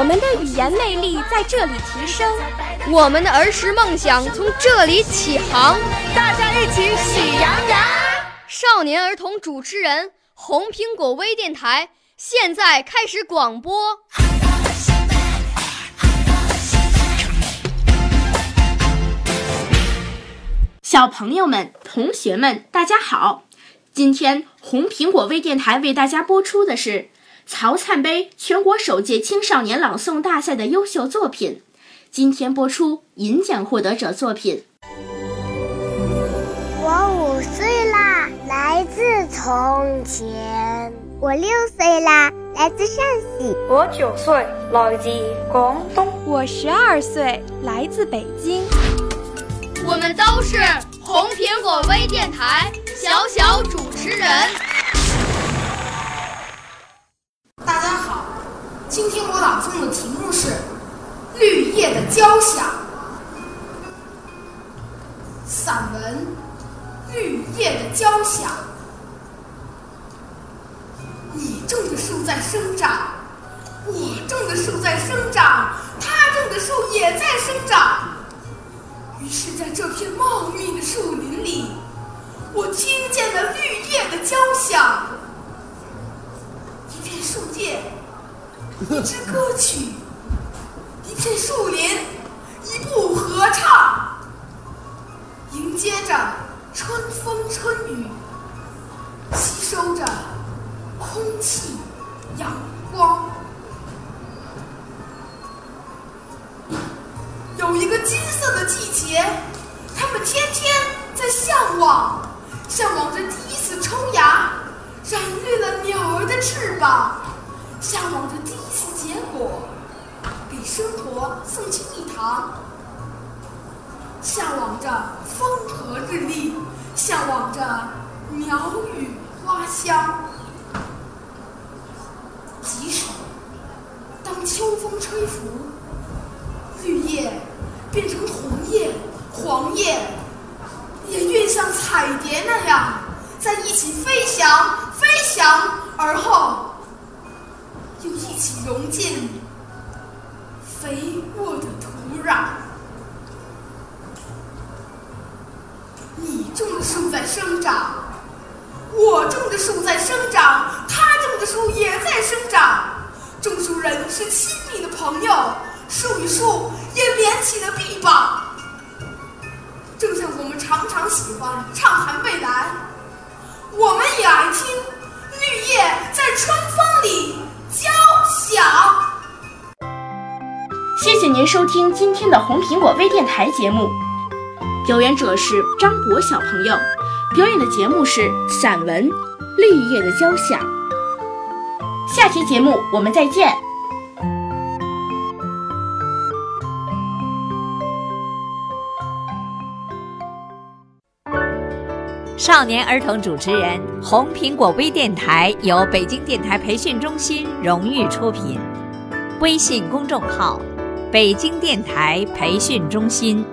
我们的语言魅力在这里提升，我们的儿时梦想从这里起航。大家一起喜羊羊。少年儿童主持人，红苹果微电台现在开始广播。小朋友们、同学们，大家好！今天红苹果微电台为大家播出的是曹灿杯全国首届青少年朗诵大赛的优秀作品。今天播出银奖获得者作品。我五岁啦，来自从前；我六岁啦，来自陕西；我九岁，来自广东；我十二岁，来自北京。我们都是红苹果微电台小小主持人。今天我朗诵的题目是《绿叶的交响》。散文《绿叶的交响》。你种的树在生长，我种的树在生长，他种的树也在生长。于是，在这片茂密的树林里，我听见了绿叶的交响。一片树叶，一支歌曲；一片树林，一部合唱，迎接着春风春雨，吸收着空气阳光。有一个金色的季节，他们天天在向往，向往着第一次抽芽，染绿了鸟儿的翅膀，向往着第结果，给生活送去蜜糖，向往着风和日丽，向往着鸟语花香。即使当秋风吹拂，绿叶。变成红叶、黄叶，也愿像彩蝶那样在一起飞翔，飞翔而后就一起融进肥沃的土壤。你种的树在生长，我种的树在生长，他种的树也在生长。种树人是亲密的朋友。树与树也连起了臂膀，正像我们常常喜欢畅谈未来，我们也爱听绿叶在春风您收听今天的红苹果微电台节目，表演者是张博小朋友，表演的节目是散文《绿叶的交响》。下期节目我们再见。少年儿童主持人，红苹果微电台由北京电台培训中心荣誉出品，微信公众号：北京电台培训中心。